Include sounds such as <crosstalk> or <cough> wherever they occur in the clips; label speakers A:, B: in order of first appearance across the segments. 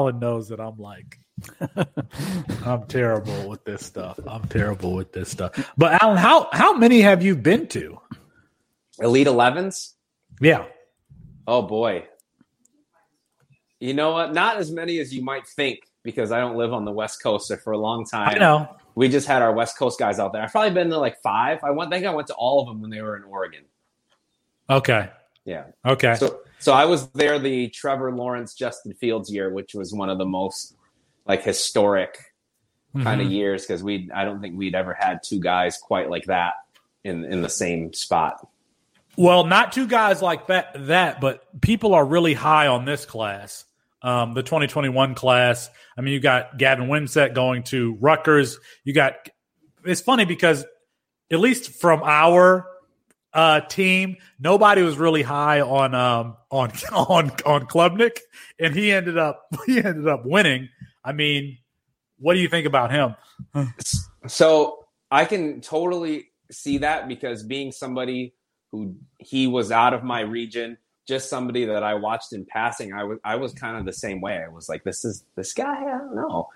A: Colin knows that I'm like, I'm terrible with this stuff. I'm terrible with this stuff. But Allen, how how many have you been to?
B: Elite 11s?
A: Yeah.
B: Oh boy. You know what? Not as many as you might think because I don't live on the West Coast. So for a long time,
A: I know.
B: We just had our West Coast guys out there. I've probably been to like five. I went, I think I went to all of them when they were in Oregon.
A: Okay.
B: Yeah.
A: Okay.
B: So, so I was there the Trevor Lawrence, Justin Fields year, which was one of the most like historic mm-hmm. kind of years because we I don't think we'd ever had two guys quite like that in in the same spot.
A: Well, not two guys like that, that, but people are really high on this class, um, the 2021 class. I mean, you got Gavin Wimsatt going to Rutgers. You got. It's funny because at least from our uh, team, nobody was really high on um, on <laughs> on on Klubnik, and he ended up <laughs> he ended up winning. I mean, what do you think about him? <sighs>
B: so I can totally see that because being somebody who he was out of my region, just somebody that I watched in passing. I was I was kind of the same way. I was like, this is this guy. I don't know,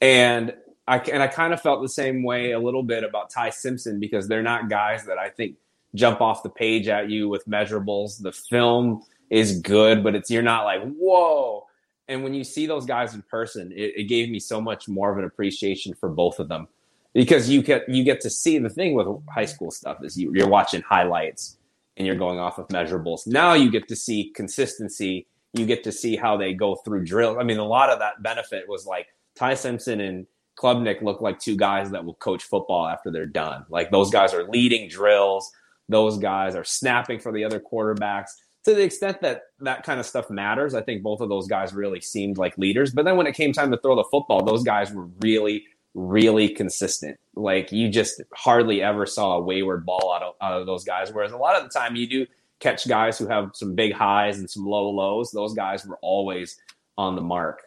B: and I and I kind of felt the same way a little bit about Ty Simpson because they're not guys that I think jump off the page at you with measurables. The film is good, but it's you're not like whoa. And when you see those guys in person, it, it gave me so much more of an appreciation for both of them because you get you get to see the thing with high school stuff is you, you're watching highlights and you're going off of measurables. Now you get to see consistency. You get to see how they go through drills. I mean, a lot of that benefit was like Ty Simpson and Klubnik look like two guys that will coach football after they're done. Like those guys are leading drills. Those guys are snapping for the other quarterbacks. To the extent that that kind of stuff matters, I think both of those guys really seemed like leaders. But then when it came time to throw the football, those guys were really, really consistent. Like you just hardly ever saw a wayward ball out of, out of those guys. Whereas a lot of the time you do catch guys who have some big highs and some low lows. Those guys were always on the mark.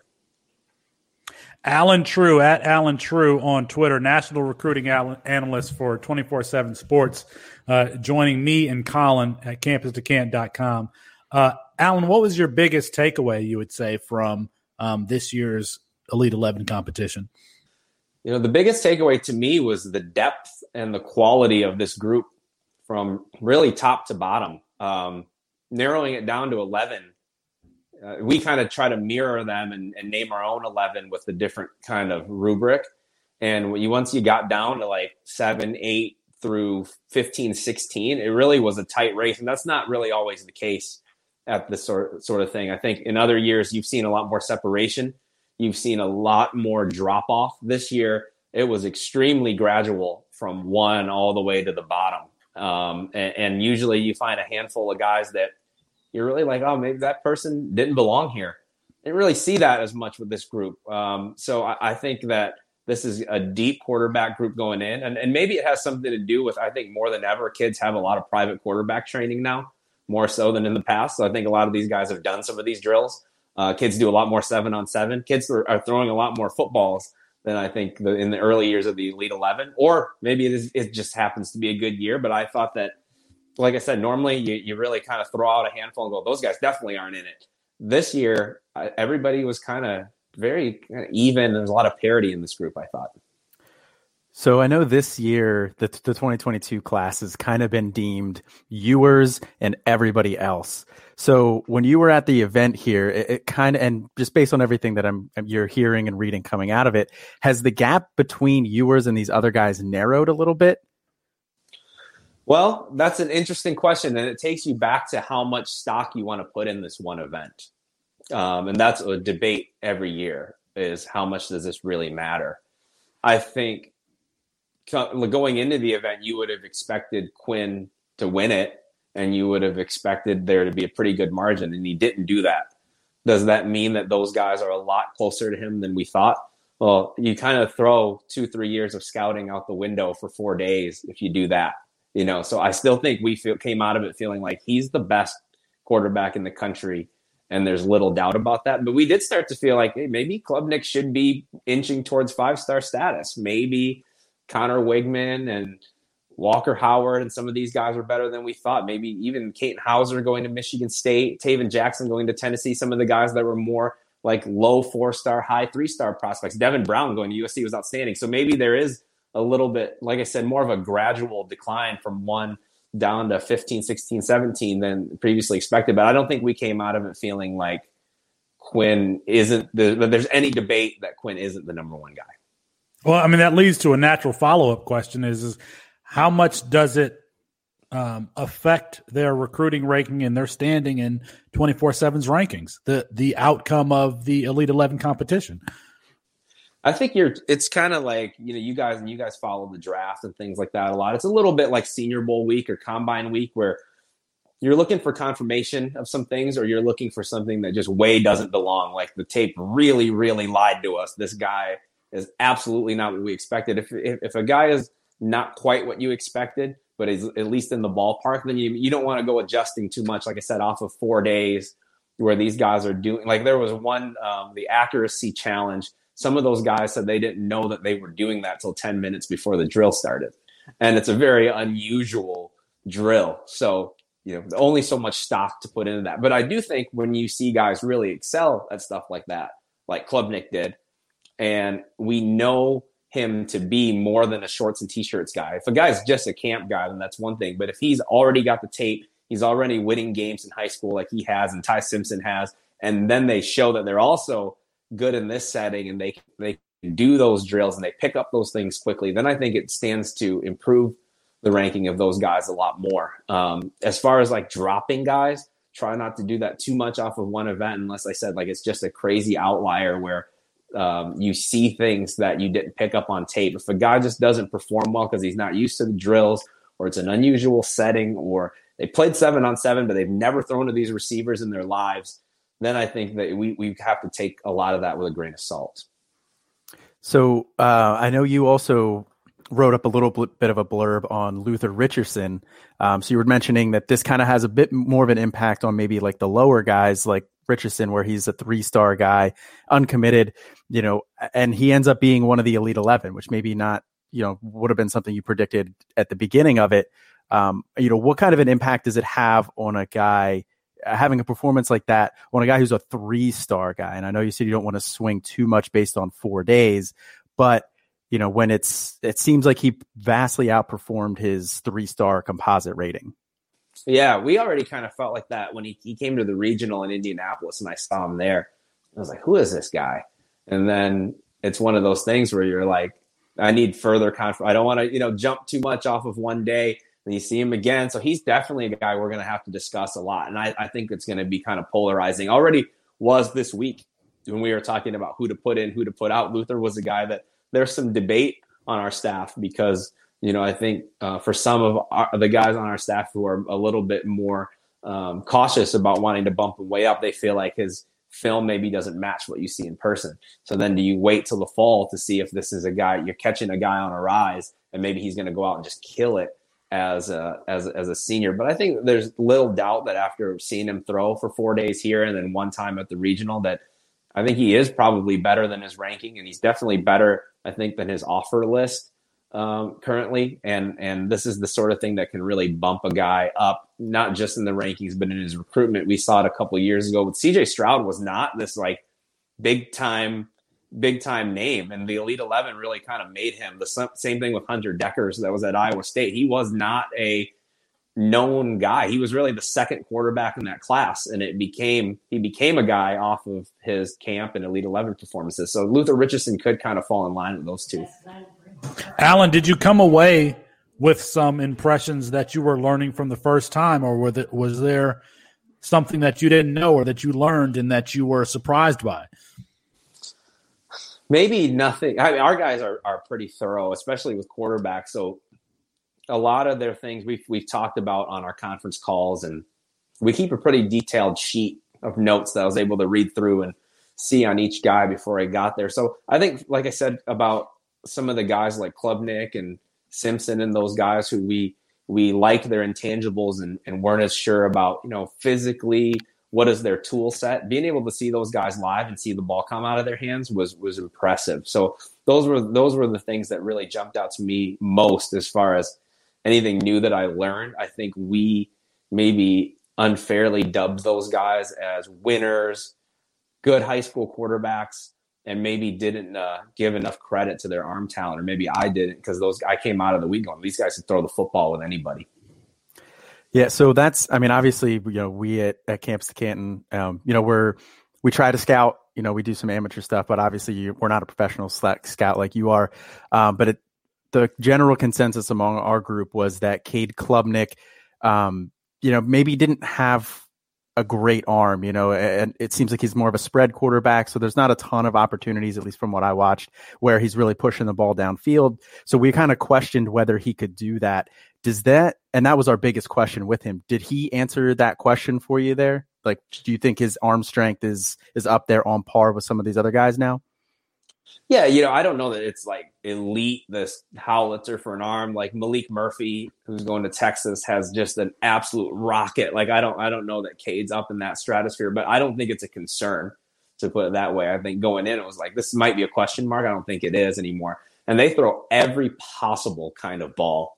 A: Allen Trieu at Allen Trieu on Twitter, national recruiting analyst for 24 7 Sports, uh, joining me and Colin at campus2canton.com. Uh, Allen, what was your biggest takeaway, you would say, from um, this year's Elite 11 competition?
B: You know, the biggest takeaway to me was the depth and the quality of this group from really top to bottom. Um, narrowing it down to 11, uh, we kind of try to mirror them and, and, name our own 11 with a different kind of rubric. And you, once you got down to like seven, eight through 15, 16, it really was a tight race. And that's not really always the case at this sort, sort of thing. I think in other years, you've seen a lot more separation You've seen a lot more drop off this year. It was extremely gradual from one all the way to the bottom. Um, and, and, usually you find a handful of guys that you're really like, oh, maybe that person didn't belong here. Didn't really see that as much with this group. Um, so I, I, think that this is a deep quarterback group going in. And, and maybe it has something to do with, I think more than ever, kids have a lot of private quarterback training now, more so than in the past. So I think a lot of these guys have done some of these drills. Uh, kids do a lot more seven on seven. Kids are, are, throwing a lot more footballs than I think the, in the early years of the Elite Eleven. Or maybe it, is, it just happens to be a good year. But I thought that, like I said, normally you, you really kind of throw out a handful and go, those guys definitely aren't in it. This year, everybody was kind of very even. There's a lot of parity in this group. I thought.
C: So I know this year the, the 2022 class has kind of been deemed Ewers and everybody else. So when you were at the event here, it, it kind of and just based on everything that I'm you're hearing and reading coming out of it, has the gap between Ewers and these other guys narrowed a little bit?
B: Well, that's an interesting question, and it takes you back to how much stock you want to put in this one event, um, and that's a debate every year: is how much does this really matter? I think going into the event, you would have expected Quinn to win it, and you would have expected there to be a pretty good margin, and he didn't do that. Does that mean that those guys are a lot closer to him than we thought? Well, you kind of throw two, three years of scouting out the window for four days if you do that. You know, so I still think we feel, came out of it feeling like he's the best quarterback in the country, and there's little doubt about that. But we did start to feel like hey, maybe Klubnik should be inching towards five star status. Maybe Conner Weigman and Walker Howard and some of these guys were better than we thought. Maybe even Katin Houser going to Michigan State, Tayven Jackson going to Tennessee, some of the guys that were more like low four star, high three star prospects. Devin Brown going to USC was outstanding. So maybe there is a little bit, like I said, more of a gradual decline from one down to 15, 16, 17 than previously expected. But I don't think we came out of it feeling like Quinn isn't the, there's any debate that Quinn isn't the number one guy.
A: Well, I mean, that leads to a natural follow up question is, is how much does it um, affect their recruiting ranking and their standing in 24 7's rankings, the, the outcome of the Elite 11 competition?
B: I think you're. It's kind of like you know, you guys and you guys follow the draft and things like that a lot. It's a little bit like Senior Bowl week or Combine week, where you're looking for confirmation of some things, or you're looking for something that just way doesn't belong. Like the tape really, really lied to us. This guy is absolutely not what we expected. If if, if a guy is not quite what you expected, but is at least in the ballpark, then you you don't want to go adjusting too much. Like I said, off of four days where these guys are doing. Like there was one um, the accuracy challenge some of those guys said they didn't know that they were doing that till 10 minutes before the drill started. And it's a very unusual drill. So, you know, only so much stock to put into that. But I do think when you see guys really excel at stuff like that, like Klubnik did, and we know him to be more than a shorts and t-shirts guy. If a guy's just a camp guy, then that's one thing. But if he's already got the tape, he's already winning games in high school like he has and Ty Simpson has, and then they show that they're also good in this setting and they they do those drills and they pick up those things quickly, then I think it stands to improve the ranking of those guys a lot more. Um, as far as like dropping guys, try not to do that too much off of one event unless I said like it's just a crazy outlier where um, you see things that you didn't pick up on tape. If a guy just doesn't perform well because he's not used to the drills or it's an unusual setting or they played seven on seven, but they've never thrown to these receivers in their lives, then I think that we, we have to take a lot of that with a grain of salt.
C: So uh, I know you also wrote up a little bit of a blurb on Luther Richardson. Um, so you were mentioning that this kind of has a bit more of an impact on maybe like the lower guys like Richardson, where he's a three star guy, uncommitted, you know, and he ends up being one of the Elite 11, which maybe not, you know, would have been something you predicted at the beginning of it. Um, you know, what kind of an impact does it have on a guy having a performance like that on a guy who's a three star guy. And I know you said you don't want to swing too much based on four days, but you know, when it's, it seems like he vastly outperformed his three star composite rating.
B: Yeah, we already kind of felt like that when he, he came to the regional in Indianapolis and I saw him there. I was like, who is this guy? And then it's one of those things where you're like, I need further conf- I don't want to, you know, jump too much off of one day you see him again. So he's definitely a guy we're going to have to discuss a lot. And I, I think it's going to be kind of polarizing. Already was this week when we were talking about who to put in, who to put out. Luther was a guy that there's some debate on our staff because, you know, I think uh, for some of our, the guys on our staff who are a little bit more um, cautious about wanting to bump him way up, they feel like his film maybe doesn't match what you see in person. So then do you wait till the fall to see if this is a guy you're catching a guy on a rise and maybe he's going to go out and just kill it as a as as a senior. But I think there's little doubt that after seeing him throw for four days here and then one time at the regional, that I think he is probably better than his ranking, and he's definitely better, I think, than his offer list um, currently. And and this is the sort of thing that can really bump a guy up, not just in the rankings, but in his recruitment. We saw it a couple years ago with C.J. Stroud was not this like big time big time name, and the Elite Eleven really kind of made him. The same thing with Hunter Dekkers that was at Iowa State. He was not a known guy. He was really the second quarterback in that class, and it became he became a guy off of his camp and Elite Eleven performances. So Luther Richardson could kind of fall in line with those two.
A: Allen, did you come away with some impressions that you were learning from the first time, or was there something that you didn't know or that you learned and that you were surprised by?
B: Maybe nothing. I mean, our guys are are pretty thorough, especially with quarterbacks. So a lot of their things we've we've talked about on our conference calls, and we keep a pretty detailed sheet of notes that I was able to read through and see on each guy before I got there. So I think, like I said about some of the guys like Klubnik and Simpson and those guys who we we like their intangibles and, and weren't as sure about, you know, physically what is their tool set. Being able to see those guys live and see the ball come out of their hands was was impressive. So those were those were the things that really jumped out to me most as far as anything new that i learned. I think we maybe unfairly dubbed those guys as winners good high school quarterbacks and maybe didn't uh, give enough credit to their arm talent, or maybe I didn't because those I came out of the week going, these guys can throw the football with anybody.
C: Yeah, so that's I mean, obviously, you know, we at, at Campus to Canton, um, you know, we're we try to scout, you know, we do some amateur stuff, but obviously, you, we're not a professional scout like you are. Um, but it, the general consensus among our group was that Cade Klubnik, um, you know, maybe didn't have a great arm, you know, and it seems like he's more of a spread quarterback. So there's not a ton of opportunities, at least from what I watched, where he's really pushing the ball downfield. So we kind of questioned whether he could do that. Does that, and that was our biggest question with him. Did he answer that question for you there? Like, do you think his arm strength is is up there on par with some of these other guys now?
B: Yeah, you know, I don't know that it's like elite this howitzer for an arm. Like malik Murphy, who's going to Texas, has just an absolute rocket. Like I don't I don't know that Cade's up in that stratosphere, but I don't think it's a concern to put it that way. I think going in it was like this might be a question mark. I don't think it is anymore. And they throw every possible kind of ball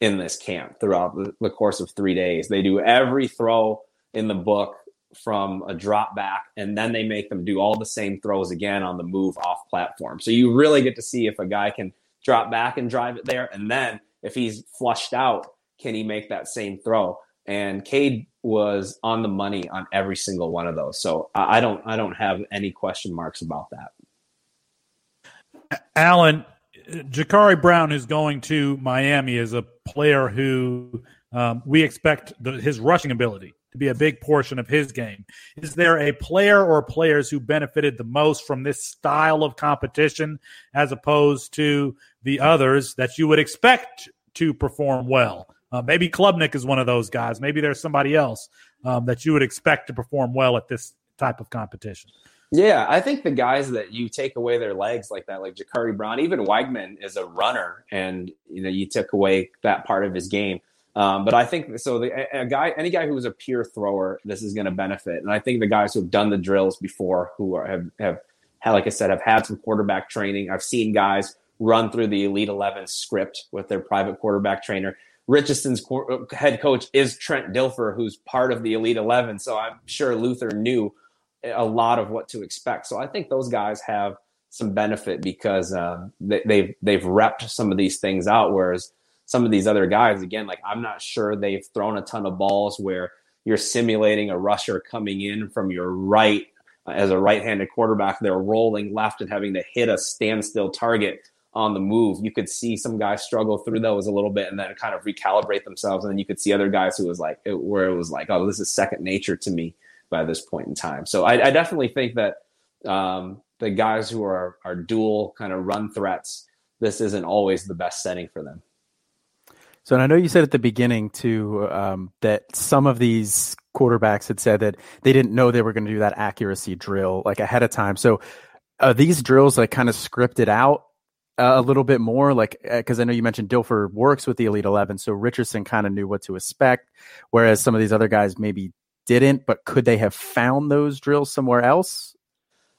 B: in this camp throughout the, course of three days. They do every throw in the book from a drop back and then they make them do all the same throws again on the move off platform. So you really get to see if a guy can drop back and drive it there and then if he's flushed out, can he make that same throw? And Cade was on the money on every single one of those. So I don't I don't have any question marks about that.
A: Allen, Jacurri Brown is going to Miami as a player who um, we expect the, his rushing ability to be a big portion of his game. Is there a player or players who benefited the most from this style of competition as opposed to the others that you would expect to perform well? Uh, maybe Klubnik is one of those guys. Maybe there's somebody else um, that you would expect to perform well at this type of competition.
B: Yeah, I think the guys that you take away their legs like that, like Jacurri Brown, even Weigman is a runner, and you know you took away that part of his game. Um, but I think so. The, a guy, any guy who is a pure thrower, this is going to benefit. And I think the guys who have done the drills before, who are, have have had, like I said, have had some quarterback training. I've seen guys run through the Elite Eleven script with their private quarterback trainer. Richardson's head coach is Trent Dilfer, who's part of the Elite Eleven. So I'm sure Luther knew a lot of what to expect. So I think those guys have some benefit because uh, they, they've they've repped some of these things out, whereas some of these other guys, again, like I'm not sure they've thrown a ton of balls where you're simulating a rusher coming in from your right uh, as a right-handed quarterback. They're rolling left and having to hit a standstill target on the move. You could see some guys struggle through those a little bit and then kind of recalibrate themselves. And then you could see other guys who was like, it, where it was like, oh, this is second nature to me by this point in time. So I, I definitely think that um, the guys who are, are dual kind of run threats, this isn't always the best setting for them.
C: So, and I know you said at the beginning too um, that some of these quarterbacks had said that they didn't know they were going to do that accuracy drill like ahead of time. So, are these drills like kind of scripted out uh, a little bit more? Like, because uh, I know you mentioned Dilfer works with the Elite Eleven, so Richardson kind of knew what to expect, whereas some of these other guys maybe didn't. But could they have found those drills somewhere else?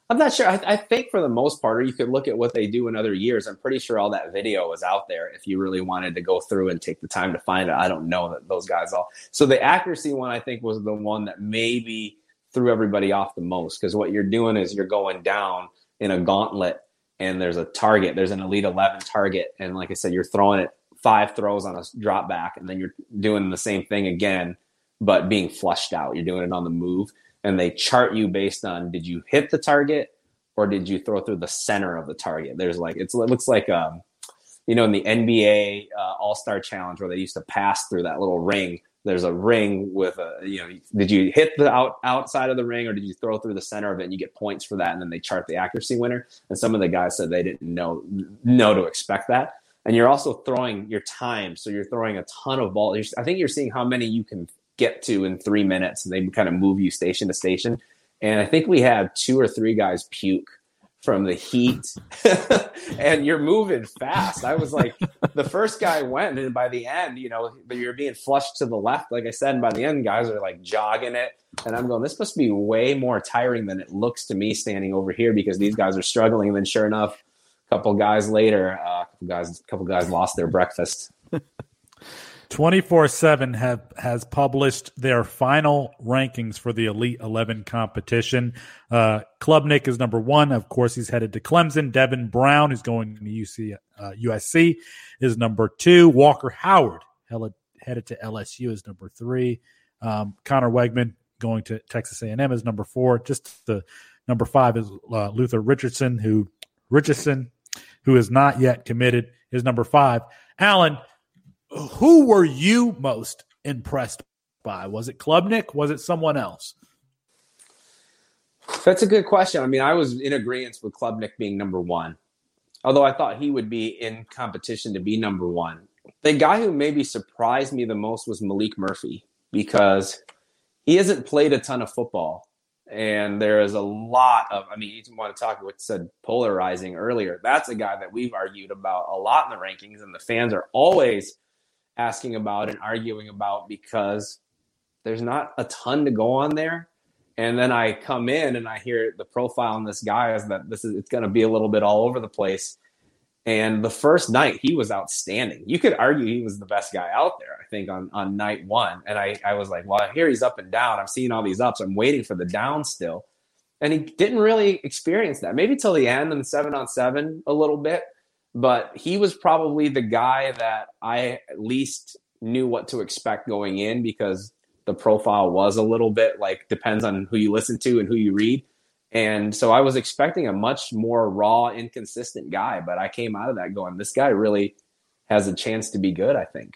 B: I'm not sure. I, I, think for the most part, or you could look at what they do in other years. I'm pretty sure all that video is out there if you really wanted to go through and take the time to find it. I don't know that those guys all. So the accuracy one, I think, was the one that maybe threw everybody off the most because what you're doing is you're going down in a gauntlet and there's a target. There's an elite 11 target, and like I said, you're throwing it five throws on a drop back, and then you're doing the same thing again, but being flushed out. You're doing it on the move and they chart you based on did you hit the target or did you throw through the center of the target? There's like it looks like um, you know in the NBA uh, All Star Challenge where they used to pass through that little ring. There's a ring with a you know did you hit the out outside of the ring or did you throw through the center of it and you get points for that and then they chart the accuracy winner. And some of the guys said they didn't know know to expect that. And you're also throwing your time, so you're throwing a ton of balls. I think you're seeing how many you can get to in three minutes. And they kind of move you station to station. And I think we had two or three guys puke from the heat <laughs> and you're moving fast. I was like, <laughs> the first guy went, and by the end, you know, you're being flushed to the left, like I said. And by the end, guys are like jogging it. And I'm going, this must be way more tiring than it looks to me standing over here because these guys are struggling. And then, sure enough, a couple guys later, uh, a couple guys, a couple guys lost their breakfast. <laughs>
A: 24 7 have has published their final rankings for the Elite 11 competition. Uh, Klubnik is number one. Of course, he's headed to Clemson. Devin Brown is going to UC, uh, USC is number two. Walker Howard headed to LSU is number three. Um, Conner Weigman going to Texas A&M is number four. Just the number five is uh, Luther Richardson, who Richardson, who is not yet committed, is number five. Allen, who were you most impressed by? Was it Klubnik? Was it someone else?
B: That's a good question. I mean, I was in agreement with Klubnik being number one, although I thought he would be in competition to be number one. The guy who maybe surprised me the most was Malik Murphy because he hasn't played a ton of football. And there is a lot of, I mean, you want to talk what said polarizing earlier. That's a guy that we've argued about a lot in the rankings, and the fans are always asking about and arguing about because there's not a ton to go on there. And then I come in and I hear the profile on this guy is that this is it's going to be a little bit all over the place. And the first night he was outstanding. You could argue he was the best guy out there, I think, on, on night one. And I, I was like, well, here he's up and down. I'm seeing all these ups. I'm waiting for the down still. And he didn't really experience that. Maybe till the end the seven on seven a little bit but he was probably the guy that I at least knew what to expect going in because the profile was a little bit like depends on who you listen to and who you read. And so I was expecting a much more raw, inconsistent guy, but I came out of that going, this guy really has a chance to be good, I think.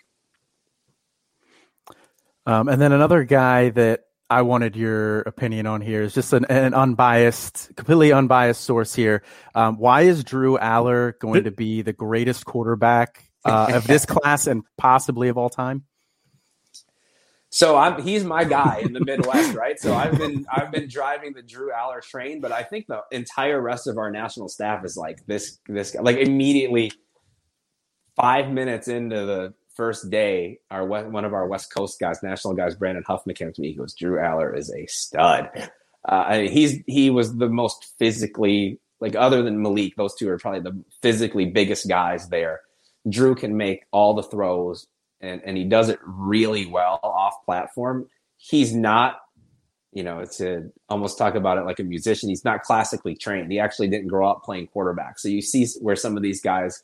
C: Um, and then another guy that I wanted your opinion on here is just an, an unbiased, completely unbiased source here. Um, why is Drew Allar going to be the greatest quarterback uh, of this class and possibly of all time?
B: So I'm he's my guy in the Midwest, right? So I've been I've been driving the Drew Allar train, but I think the entire rest of our national staff is like this this guy. Like immediately five minutes into the first day, our one of our West Coast guys, national guys, Brandon Huffman came to me. He goes, "Drew Allar is a stud." Uh, I mean, he's he was the most physically like other than Malik, those two are probably the physically biggest guys there. Drew can make all the throws and and he does it really well off platform. He's not, you know, a almost talk about it like a musician. He's not classically trained. He actually didn't grow up playing quarterback. So you see where some of these guys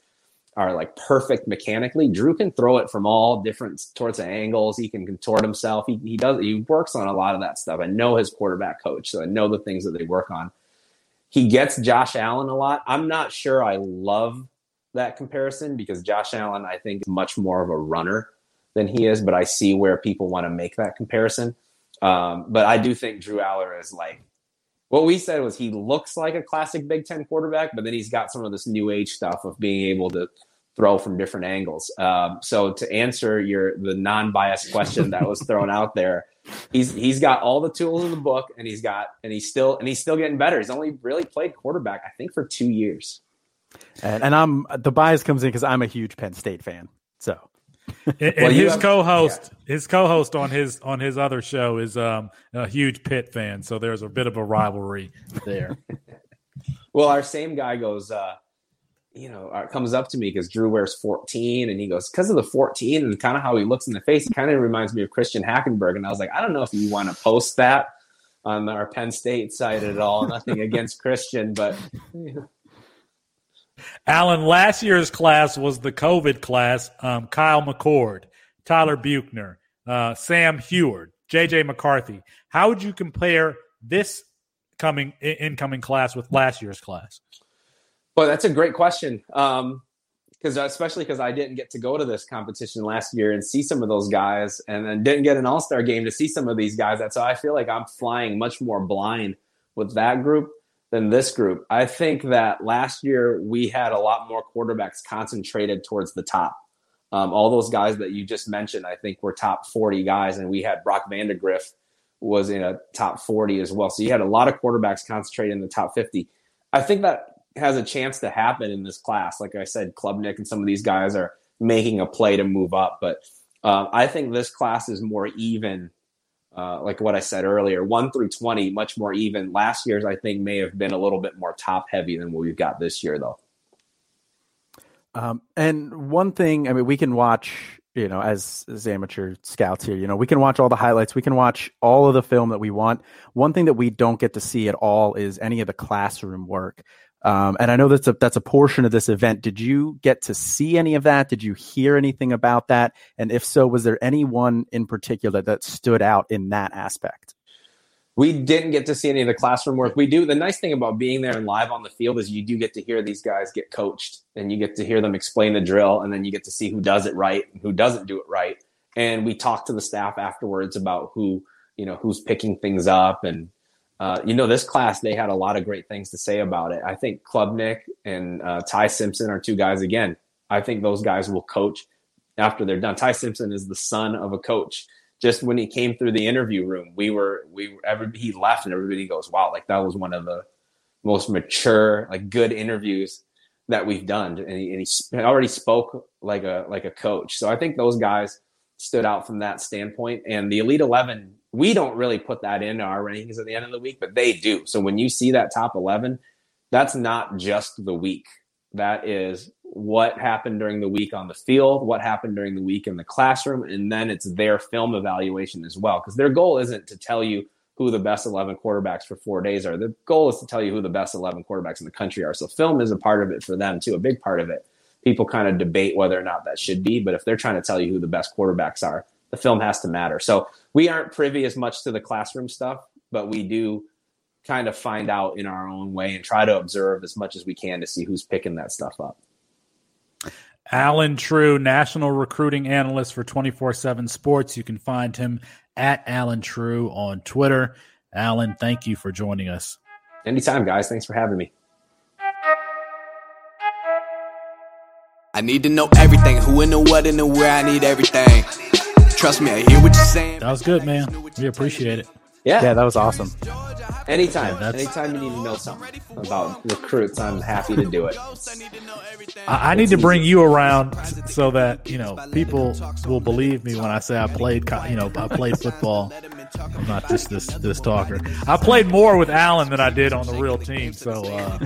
B: are like perfect mechanically. Drew can throw it from all different sorts of angles. He can contort himself. He, he does. He works on a lot of that stuff. I know his quarterback coach, so I know the things that they work on. He gets Josh Allen a lot. I'm not sure I love that comparison because Josh Allen, I think, is much more of a runner than he is. But I see where people want to make that comparison. Um, but I do think Drew Allar is like what we said was he looks like a classic Big Ten quarterback, but then he's got some of this new age stuff of being able to throw from different angles. Um, so to answer your the non-biased question that was thrown out there, he's he's got all the tools in the book, and he's got and he's still and he's still getting better. He's only really played quarterback, I think, for two years.
C: And, and I'm the bias comes in because I'm a huge Penn State fan. So
A: and, well, his have, co-host, yeah. his co-host on his on his other show is um, a huge Pitt fan, so there's a bit of a rivalry there. <laughs>
B: well, our same guy goes, uh, you know, uh, comes up to me because Drew wears 14, and he goes, because of the 14 and kind of how he looks in the face, kind of reminds me of Christian Hackenberg, and I was like, I don't know if you want to post that on our Penn State site at all. Nothing against Christian, but.
A: Allen, last year's class was the COVID class. Um, Kyle McCord, Tyler Buchner, uh, Sam Huard, JJ McCarthy. How would you compare this coming incoming class with last year's class?
B: Well, that's a great question. Um, because especially because I didn't get to go to this competition last year and see some of those guys, and then didn't get an All Star game to see some of these guys. That's so I feel like I'm flying much more blind with that group than this group. I think that last year we had a lot more quarterbacks concentrated towards the top. Um, all those guys that you just mentioned, I think were top 40 guys, and we had Brock Vandagriff was in a top 40 as well. So you had a lot of quarterbacks concentrated in the top 50. I think that has a chance to happen in this class. Like I said, Klubnik and some of these guys are making a play to move up, but uh, I think this class is more even uh, like what I said earlier, one through 20, much more even. Last year's, I think, may have been a little bit more top heavy than what we've got this year, though.
C: Um, and one thing, I mean, we can watch you know, as as amateur scouts here, you know, we can watch all the highlights, we can watch all of the film that we want. One thing that we don't get to see at all is any of the classroom work. Um, and I know that's a that's a portion of this event. Did you get to see any of that? Did you hear anything about that? And if so, was there anyone in particular that stood out in that aspect?
B: We didn't get to see any of the classroom work. We do. The nice thing about being there and live on the field is you do get to hear these guys get coached, and you get to hear them explain the drill, and then you get to see who does it right and who doesn't do it right. And we talk to the staff afterwards about who you know who's picking things up and uh, you know, this class, they had a lot of great things to say about it. I think Klubnik and uh, Ty Simpson are two guys, again, I think those guys will coach after they're done. Ty Simpson is the son of a coach. Just when he came through the interview room, we were, we, every, he left and everybody goes, wow, like that was one of the most mature, like good interviews that we've done. And he, and he already spoke like a, like a coach. So I think those guys stood out from that standpoint. And the Elite 11 we don't really put that into our rankings at the end of the week, but they do. So when you see that top 11, that's not just the week. That is what happened during the week on the field, what happened during the week in the classroom, and then it's their film evaluation as well. Because their goal isn't to tell you who the best 11 quarterbacks for four days are. The goal is to tell you who the best 11 quarterbacks in the country are. So film is a part of it for them too, a big part of it. People kind of debate whether or not that should be, but if they're trying to tell you who the best quarterbacks are, the film has to matter. So we aren't privy as much to the classroom stuff, but we do kind of find out in our own way and try to observe as much as we can to see who's picking that stuff up.
A: Allen Trieu, national recruiting analyst for 24 7 Sports. You can find him at Allen Trieu on Twitter. Allen, thank you for joining us.
B: Anytime, guys. Thanks for having me.
D: I need to know everything who and the what and the where I need everything. Trust me, I hear what you're saying.
A: That was good, man. We appreciate it.
B: Yeah.
C: Yeah, that was awesome.
B: Anytime. Yeah, Anytime you need to know something about recruits, I'm happy to do it.
A: I, I need to bring you around so that, you know, people will believe me when I say I played, you know, I played football. I'm not just this this talker. I played more with Allen than I did on the real team. So, uh,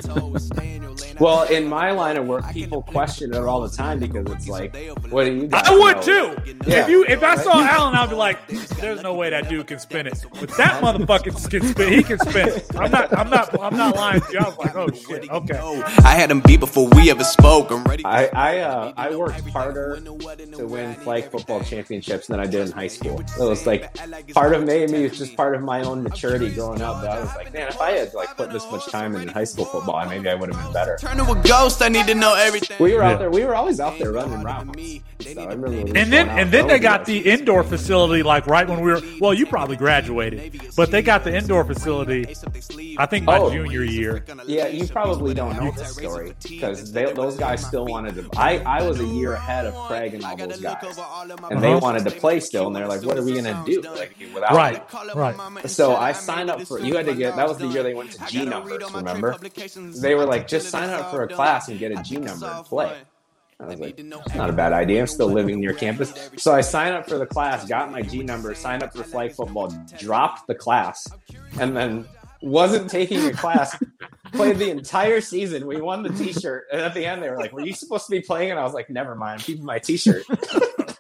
B: well, in my line of work, people question it all the time because it's like, what do you?
A: I would know? too. Yeah. If you if I saw Allen, I'd be like, <laughs> there's no way that dude can spin it. But that <laughs> motherfucker can spin. He can spin. It. I'm not. I'm not. I'm not lying to you. I was like, oh <laughs> shit. Okay.
D: I had him beat before we ever spoke. I'm ready.
B: I I, uh, I worked harder to win flag football championships than I did in high school. It was like part of me. Me, it's just part of my own maturity growing up. That I was like, man, if I had like put this much time into high school football, maybe I would have been better.
D: Turn to a ghost. I need to know everything.
B: We were out there. We were always out there running routes. So
A: and then and then they got the indoor facility like right when we were. Well, you probably graduated, but they got the indoor facility. I think my oh, junior year.
B: Yeah, you probably don't know this story because those guys still wanted to. I I was a year ahead of Craig and all those guys, and they uh-huh. wanted to play still, and they're like, "What are we gonna do?" Like without
A: right, me. right.
B: So I signed up for. You had to get. That was the year they went to G numbers. Remember? They were like, just sign up for a class and get a G number and play. I was like, it's not a bad idea. I'm still living near campus. So I signed up for the class, got my G number, signed up for flag football, dropped the class, and then wasn't taking a class. played the entire season. We won the T-shirt, and at the end they were like, "Were you supposed to be playing?" And I was like, "Never mind, I'm keeping my T-shirt." <laughs>